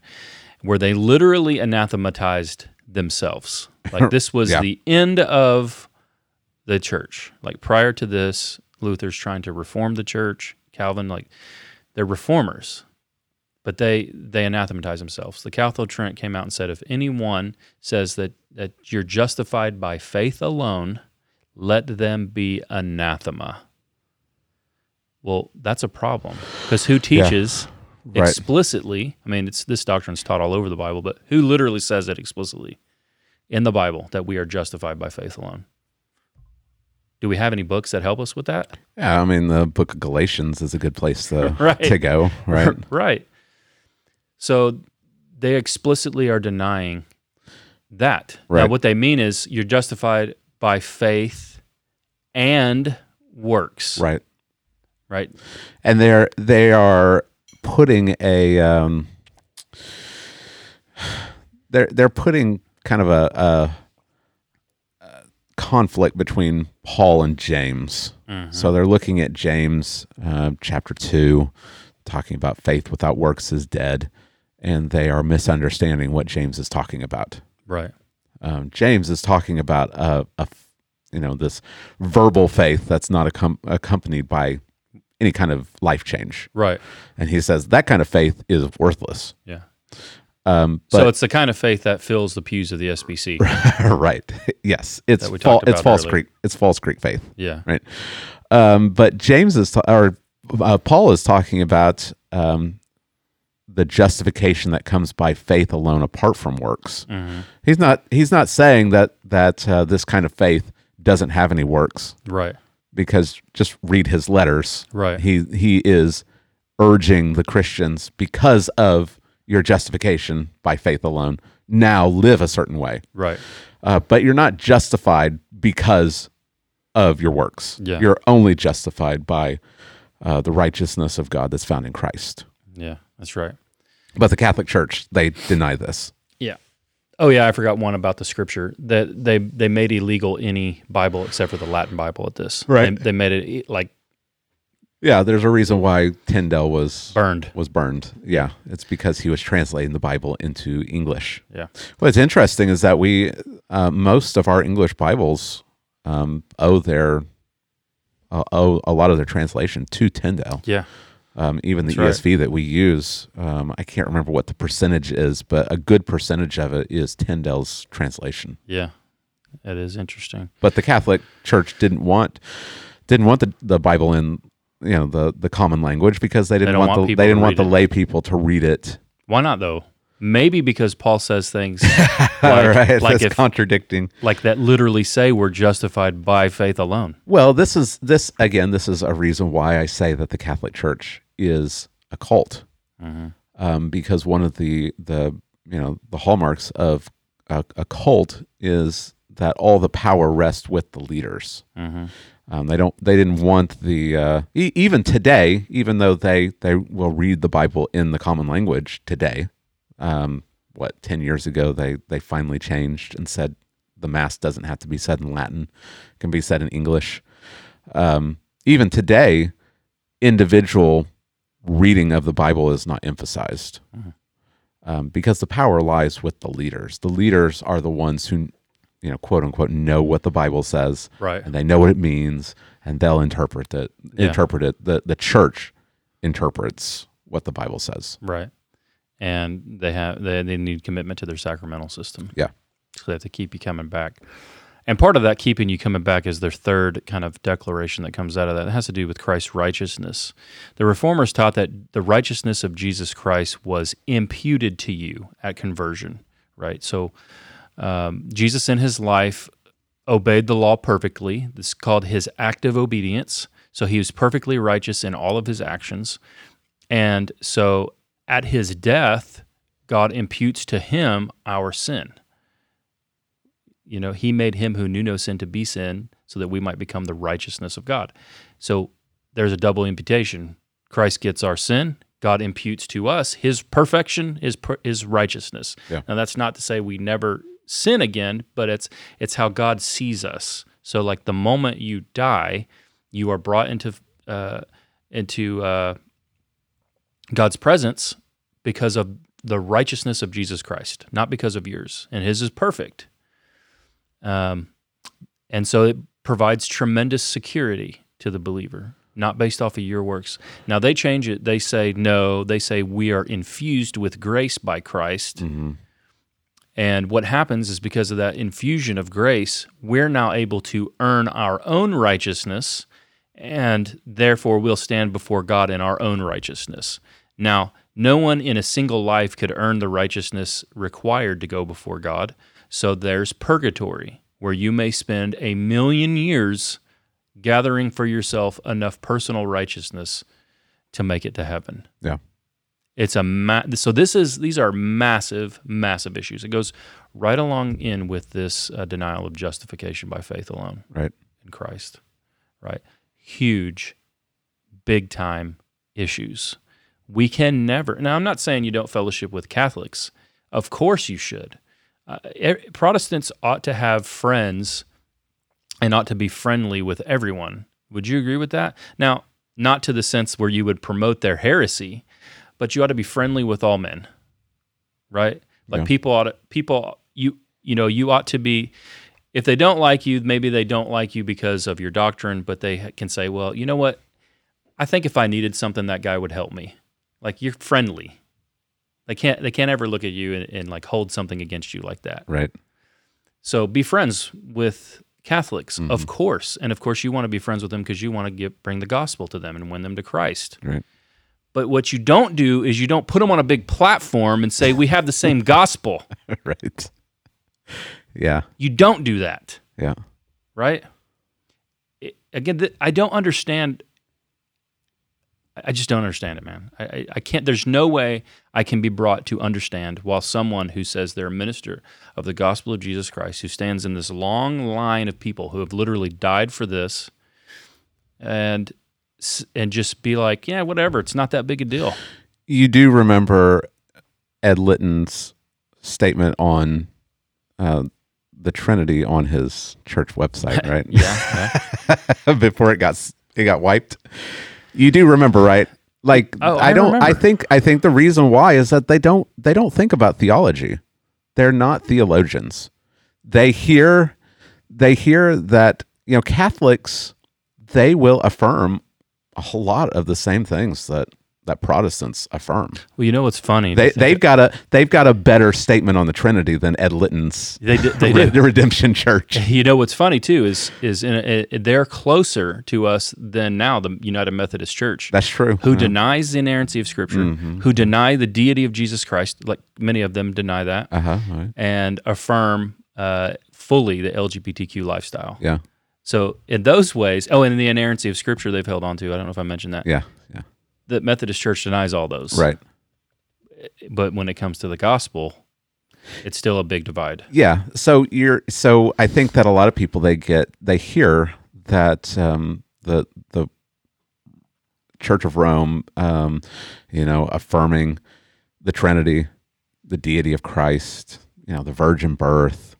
where they literally anathematized themselves. Like this was <laughs> Yeah. the end of the church. Like prior to this, Luther's trying to reform the church. Calvin, like they're reformers but they they anathematize themselves. The of Trent came out and said, if anyone says that that you're justified by faith alone, let them be anathema. Well, that's a problem because who teaches Right. explicitly? I mean, it's this doctrine's taught all over the Bible, but who literally says it explicitly in the Bible that we are justified by faith alone? Do we have any books that help us with that? Yeah. I mean, the book of Galatians is a good place to, <laughs> Right. to go. Right. <laughs> right. So they explicitly are denying that. Now, what they mean is you're justified by faith and works. right. Right. and they're they are putting a um, they're they're putting kind of a, a, a conflict between Paul and James. So they're looking at James uh, chapter two, talking about faith without works is dead, and they are misunderstanding what James is talking about. Right. Um, James is talking about a, a you know this verbal faith that's not accom- accompanied by any kind of life change. Right. And he says that kind of faith is worthless. Yeah. Um, so it's the kind of faith that fills the pews of the SBC. <laughs> right, <laughs> yes, it's fal- it's false earlier. creek. It's false creek faith, Yeah. right? Um, but James is ta- or uh, Paul is talking about um, the justification that comes by faith alone, apart from works. Mm-hmm. He's not. He's not saying that that uh, this kind of faith doesn't have any works. Right. because just read his letters. Right. He he is urging the Christians because of your justification by faith alone. Now live a certain way, Right. uh, but you're not justified because of your works. Yeah. You're only justified by uh, the righteousness of God that's found in Christ. Yeah. That's right. But the Catholic Church they deny this. Yeah. Oh yeah, I forgot one about the scripture that they they made illegal any Bible except for the Latin Bible at this. Right. They, they made it like Yeah, there's a reason why Tyndale was burned. was burned. Yeah, it's because he was translating the Bible into English. Yeah. What's interesting is that we uh, most of our English Bibles um, owe their uh, owe a lot of their translation to Tyndale. Yeah. Um, even the That's right. ESV that we use, um, I can't remember what the percentage is, but a good percentage of it is Tyndale's translation. Yeah, it is interesting. But the Catholic Church didn't want didn't want the, the Bible in you know the the common language because they didn't don't want, want the they didn't want the it. lay people to read it. Why not though? Maybe because Paul says things <laughs> like, right, like if contradicting. like that literally say we're justified by faith alone. Well, this is this again. This is a reason why I say that the Catholic Church is a cult, um, because one of the the you know the hallmarks of a, a cult is that all the power rests with the leaders. Um, they don't. They didn't want the uh, e- even today. Even though they they will read the Bible in the common language today. Um, what ten years ago they they finally changed and said the mass doesn't have to be said in Latin, it can be said in English. Um, even today, individual reading of the Bible is not emphasized um, because the power lies with the leaders. The leaders are the ones who, you know, quote unquote, know what the Bible says, Right. And they know what it means, and they'll interpret it. Yeah. Interpret it. The the church interprets what the Bible says. Right. And they have they, they need commitment to their sacramental system. Yeah. So they have to keep you coming back. And part of that keeping you coming back is their third kind of declaration that comes out of that. It has to do with Christ's righteousness. The reformers taught that the righteousness of Jesus Christ was imputed to you at conversion, right? So um, Jesus in his life obeyed the law perfectly. This is called his active obedience. So he was perfectly righteous in all of his actions. And so at his death, God imputes to him our sin. You know, he made him who knew no sin to be sin so that we might become the righteousness of God. So there's a double imputation. Christ gets our sin, God imputes to us his perfection, his his righteousness. Yeah. Now that's not to say we never sin again, but it's it's how God sees us. So like the moment you die, you are brought into uh, into uh, God's presence because of the righteousness of Jesus Christ, not because of yours. And his is perfect. Um, and so it provides tremendous security to the believer, not based off of your works. Now they change it. They say, no, they say we are infused with grace by Christ. And what happens is because of that infusion of grace, we're now able to earn our own righteousness, and therefore we'll stand before God in our own righteousness. Now, no one in a single life could earn the righteousness required to go before God. So there's purgatory, where you may spend a million years gathering for yourself enough personal righteousness to make it to heaven. Yeah. It's a ma- so this is these are massive, massive issues. It goes right along in with this uh, denial of justification by faith alone Right. in Christ, right? Huge, big time issues. We can never. Now, I'm not saying you don't fellowship with Catholics. Of course, you should. Uh, Protestants ought to have friends and ought to be friendly with everyone. Would you agree with that? Now, not to the sense where you would promote their heresy, but you ought to be friendly with all men, right? Like Yeah. people ought to, people you you know you ought to be. If they don't like you, maybe they don't like you because of your doctrine, but they can say, well, you know what? I think if I needed something, that guy would help me. Like you're friendly. They can't they can't ever look at you and, and like hold something against you like that. Right. So be friends with Catholics, Mm-hmm. of course, and of course you want to be friends with them because you want to get bring the gospel to them and win them to Christ. Right. But what you don't do is you don't put them on a big platform and say we have the same <laughs> gospel. right. Yeah. You don't do that, Yeah. right? It, again, th- I don't understand. I just don't understand it, man. I, I, I can't. There's no way I can be brought to understand while someone who says they're a minister of the gospel of Jesus Christ, who stands in this long line of people who have literally died for this, and and just be like, yeah, whatever. It's not that big a deal. You do remember Ed Litton's statement on uh, the Trinity on his church website, <laughs> right? Yeah, <laughs> Before it got it got wiped. You do remember, right? Like Oh, I I don't. I think. I think the reason why is that they don't. They don't think about theology. They're not theologians. They hear. They hear that you know Catholics. They will affirm a whole lot of the same things that that Protestants affirm. Well, you know what's funny? They they've got a they've got a better statement on the Trinity than Ed Litton's They did- they <laughs> do. Redemption Church. <laughs> You know what's funny too is is in a, they're closer to us than now the United Methodist Church. That's true. who denies the inerrancy of Scripture, Mm-hmm. who deny the deity of Jesus Christ, like many of them deny that, Uh huh. Right. and affirm uh, fully the LGBTQ lifestyle. Yeah. So in those ways, oh, and the inerrancy of Scripture they've held on to. I don't know if I mentioned that. Yeah. The Methodist Church denies all those, Right. But when it comes to the gospel, it's still a big divide. Yeah. So you're so I think that a lot of people they get they hear that um, the the Church of Rome, um, you know, affirming the Trinity, the deity of Christ, you know, the virgin birth,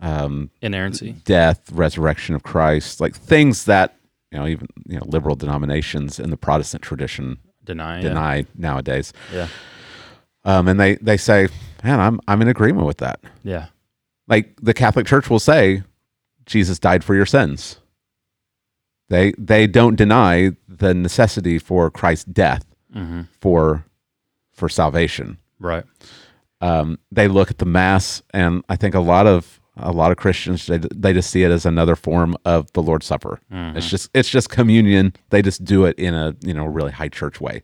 um, Inerrancy. death, resurrection of Christ, like things that you know even you know liberal denominations in the Protestant tradition Deny. yeah. deny nowadays. Yeah. Um, and they they say, man, I'm I'm in agreement with that. Yeah. like the Catholic Church will say, Jesus died for your sins. They they don't deny the necessity for Christ's death hmm for for salvation. Right. Um, they look at the Mass, and I think a lot of a lot of Christians they, they just see it as another form of the Lord's Supper. Mm-hmm. It's just it's just communion. They just do it in a you know really high church way,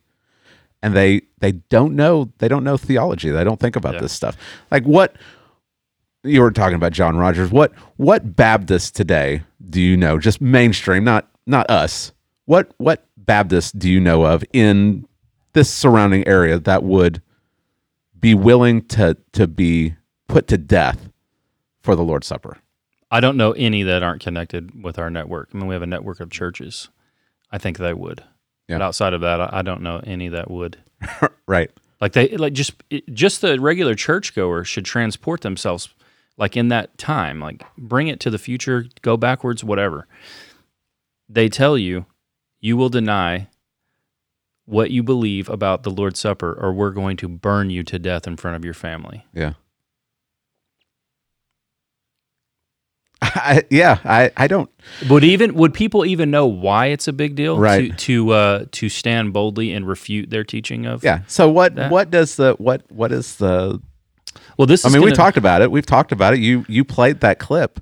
and they they don't know they don't know theology. They don't think about Yeah. this stuff. Like what you were talking about, John Rogers. What what Baptist today do you know? Just mainstream, not not us. What what Baptist do you know of in this surrounding area that would be willing to to be put to death for the Lord's Supper? I don't know any that aren't connected with our network. I mean, we have a network of churches. I think they would. Yeah. But outside of that, I I don't know any that would. <laughs> Right. Like they like just just the regular churchgoer should transport themselves like in that time, like bring it to the future, go backwards, whatever. They tell you you will deny what you believe about the Lord's Supper, or we're going to burn you to death in front of your family. Yeah. I, yeah, I, I don't. Would even would people even know why it's a big deal Right. to to uh, to stand boldly and refute their teaching of? Yeah. So what That- what does the what what is the? Well, this I mean, we gonna- talked about it. We've talked about it. You you played that clip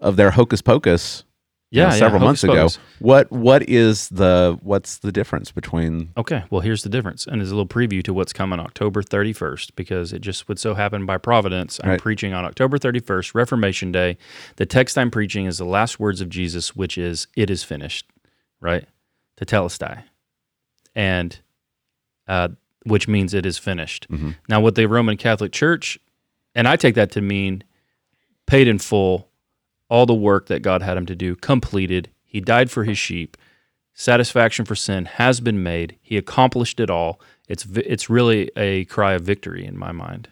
of their hocus pocus. You know, Yeah, yeah, several months ago. What what is the what's the difference between? Okay, well, here's the difference, and it's a little preview to what's coming October 31st, because it just would so happen by providence. I'm Right. preaching on October 31st, Reformation Day. The text I'm preaching is the last words of Jesus, which is "It is finished," right? Tetelestai, and uh, which means it is finished. Mhm. Now, what the Roman Catholic Church, and I take that to mean paid in full, all the work that God had him to do, completed. He died for his sheep. Satisfaction for sin has been made. He accomplished it all. It's it's really a cry of victory in my mind.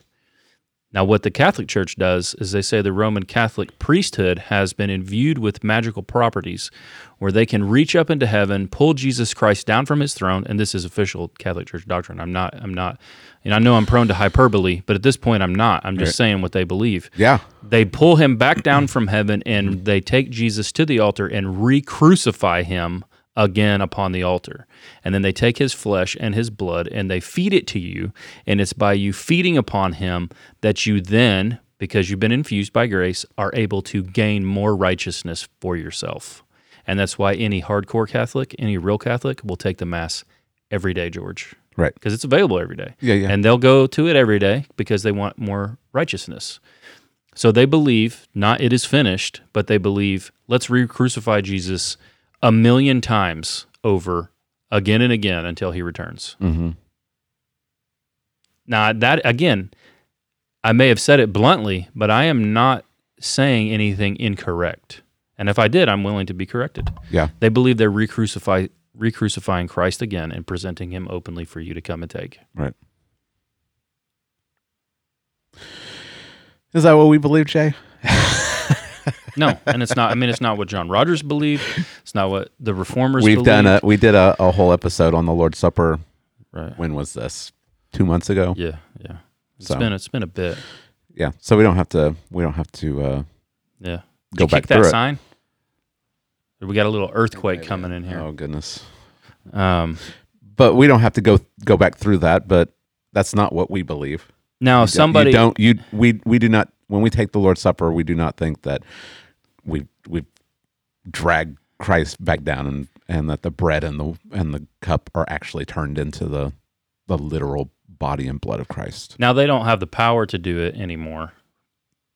Now, what the Catholic Church does is they say the Roman Catholic priesthood has been imbued with magical properties where they can reach up into heaven, pull Jesus Christ down from his throne, and this is official Catholic Church doctrine. I'm not, I'm not, and I know I'm prone to hyperbole, but at this point I'm not. I'm just Right. saying what they believe. Yeah. They pull him back down from heaven and they take Jesus to the altar and re crucify him again upon the altar. And then they take his flesh and his blood and they feed it to you. And it's by you feeding upon him that you then, because you've been infused by grace, are able to gain more righteousness for yourself. And that's why any hardcore Catholic, any real Catholic, will take the Mass every day, George Right. because it's available every day. Yeah, yeah. And they'll go to it every day because they want more righteousness. So they believe not it is finished, but they believe let's re-crucify Jesus a million times over again and again until he returns. Mm-hmm. Now that again, I may have said it bluntly, but I am not saying anything incorrect. And if I did, I'm willing to be corrected. Yeah. They believe they're re-crucify, re-crucifying Christ again and presenting him openly for you to come and take. Right. Is that what we believe, Jay? <laughs> No, and it's not. I mean, it's not what John Rogers believed. It's not what the reformers. We've done a we did a, a whole episode on the Lord's Supper. Right. When was this? Two months ago. Yeah. Yeah. It's So- been. It's been a bit. Yeah. So we don't have to we don't have to uh, Yeah. Did go you back kick that it. sign. We got a little earthquake coming in here. Oh goodness. Um, but we don't have to go go back through that. But that's not what we believe. Now, You somebody don't you we we do not when we take the Lord's Supper, we do not think that we we drag Christ back down and and that the bread and the and the cup are actually turned into the the literal body and blood of Christ. Now they don't have the power to do it anymore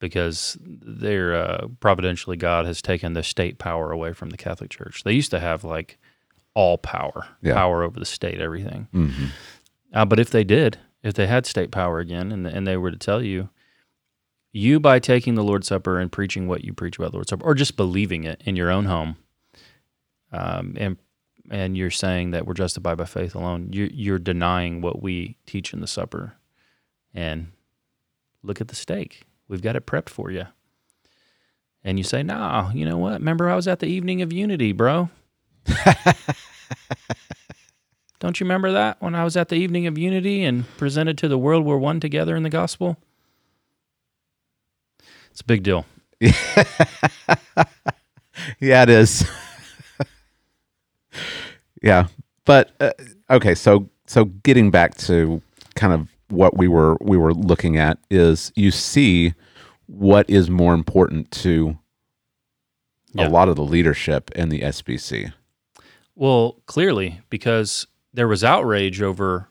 because they're uh, providentially God has taken the state power away from the Catholic Church. They used to have like all power, Yeah. power over the state, everything. hmm Uh, but if they did, if they had state power again, and and they were to tell you, you by taking the Lord's Supper and preaching what you preach about the Lord's Supper, or just believing it in your own home, um, and and you're saying that we're justified by faith alone, you're you're denying what we teach in the supper, and look at the stake, we've got it prepped for you. And you say, "Nah, you know what? Remember, I was at the evening of unity, bro. <laughs> Don't you remember that when I was at the evening of unity and presented to the world we're one together in the gospel? It's a big deal. <laughs> Yeah, it is. <laughs> yeah, but uh, okay. So so getting back to kind of what we were we were looking at is you see what is more important to Yeah. a lot of the leadership in the SBC. Well, clearly, because there was outrage over,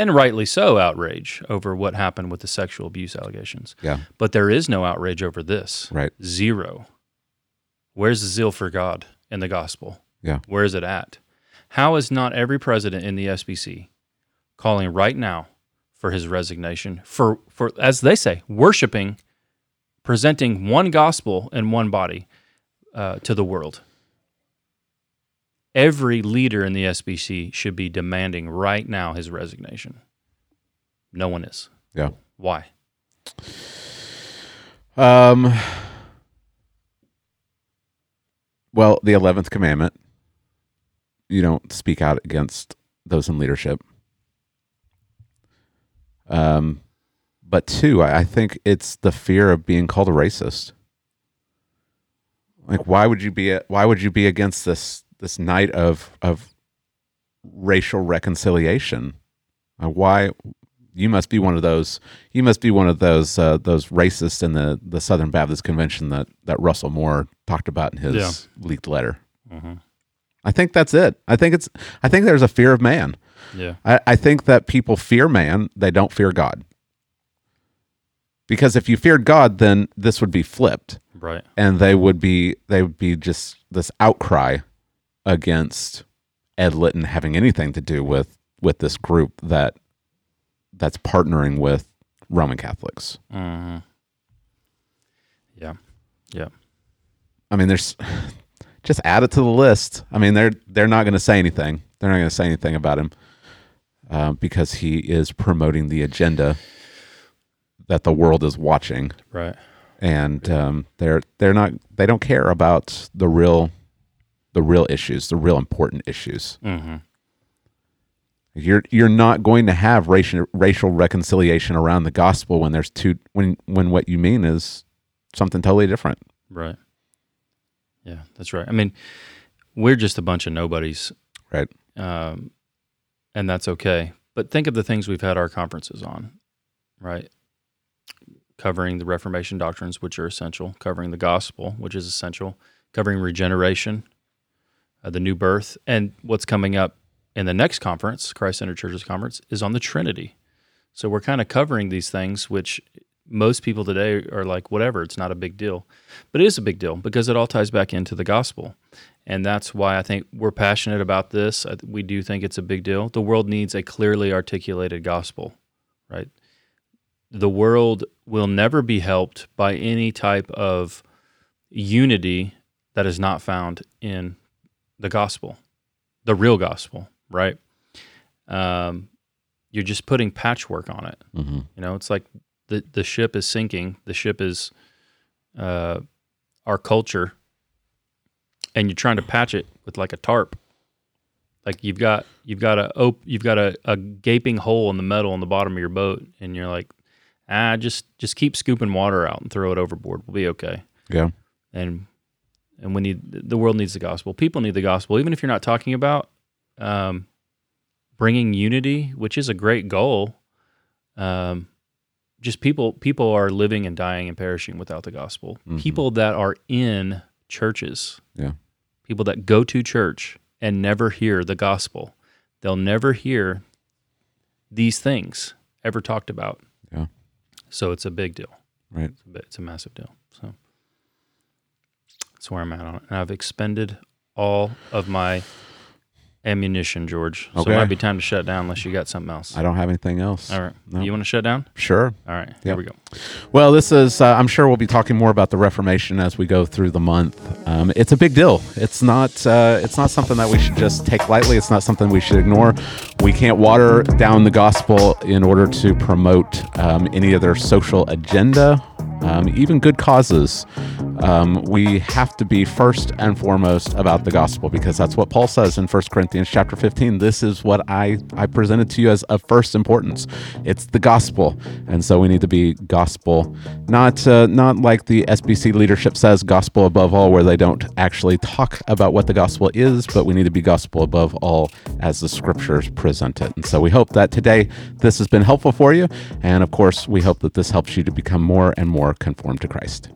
and rightly so, outrage over what happened with the sexual abuse allegations. Yeah, But there is no outrage over this. right. Zero. Where's the zeal for God in the gospel? Yeah. Where is it at? How is not every president in the SBC calling right now for his resignation for for as they say worshiping, presenting one gospel in one body uh, to the world? Every leader in the SBC should be demanding right now his resignation. No one is. Yeah. Why? Um. Well, the eleventh commandment: you don't speak out against those in leadership. Um, but two, I I think it's the fear of being called a racist. Like, why would you be? Why would you be against this this night of of racial reconciliation? Uh, why? You must be one of those. You must be one of those uh, those racists in the, the Southern Baptist Convention that that Russell Moore talked about in his Yeah. leaked letter. Mm-hmm. I think that's it. I think it's. I think there's a fear of man. Yeah. I, I think that people fear man, they don't fear God. Because if you feared God, then this would be flipped, Right. and they would be they would be just this outcry against Ed Litton having anything to do with with this group that that's partnering with Roman Catholics. Mm-hmm. Yeah. Yeah. I mean, there's <sighs> just add it to the list. I mean, they're they're not going to say anything. They're not going to say anything about him uh, because he is promoting the agenda that the world is watching, Right. and um, they're they're not they don't care about the real the real issues, the real important issues. Mm-hmm. You're you're not going to have racial racial reconciliation around the gospel when there's two when when what you mean is something totally different. Right. Yeah, that's right. I mean, we're just a bunch of nobodies, Right. um, and that's okay. But think of the things we've had our conferences on, right? Covering the Reformation doctrines, which are essential, covering the gospel, which is essential, covering regeneration, uh, the new birth, and what's coming up in the next conference, Christ Centered Churches Conference, is on the Trinity. So we're kind of covering these things, which most people today are like, whatever, it's not a big deal. But it is a big deal because it all ties back into the gospel. And that's why I think we're passionate about this. We do think it's a big deal. The world needs a clearly articulated gospel, right? The world will never be helped by any type of unity that is not found in the gospel, the real gospel, right? Um, you're just putting patchwork on it. Mm-hmm. You know, it's like the the ship is sinking. The ship is uh, our culture, and you're trying to patch it with like a tarp. Like you've got you've got a op- you've got a, a gaping hole in the metal on the bottom of your boat, and you're like, ah, just just keep scooping water out and throw it overboard. We'll be okay. Yeah. And and we need the world needs the gospel. People need the gospel, even if you're not talking about um, bringing unity, which is a great goal. Um, just people people are living and dying and perishing without the gospel. People that are in churches, Yeah. people that go to church and never hear the gospel, they'll never hear these things ever talked about. Yeah. So it's a big deal. Right. It's a, it's a massive deal. That's where I'm at on it. And I've expended all of my ammunition, George. So Okay. it might be time to shut down unless you got something else. I don't have anything else. All right. No. You want to shut down? Sure. All right. Yep. Here we go. Well, this is, uh, I'm sure we'll be talking more about the Reformation as we go through the month. Um, it's a big deal. It's not, uh, it's not something that we should just take lightly. It's not something we should ignore. We can't water down the gospel in order to promote um, any of their social agenda, um, even good causes. Um, we have to be first and foremost about the gospel because that's what Paul says in 1 Corinthians chapter 15. This is what I, I presented to you as of first importance. It's the gospel. And so we need to be gospel, not, uh, not like the SBC leadership says, gospel above all, where they don't actually talk about what the gospel is, but we need to be gospel above all as the scriptures present it. And so we hope that today this has been helpful for you. And of course, we hope that this helps you to become more and conformed to Christ.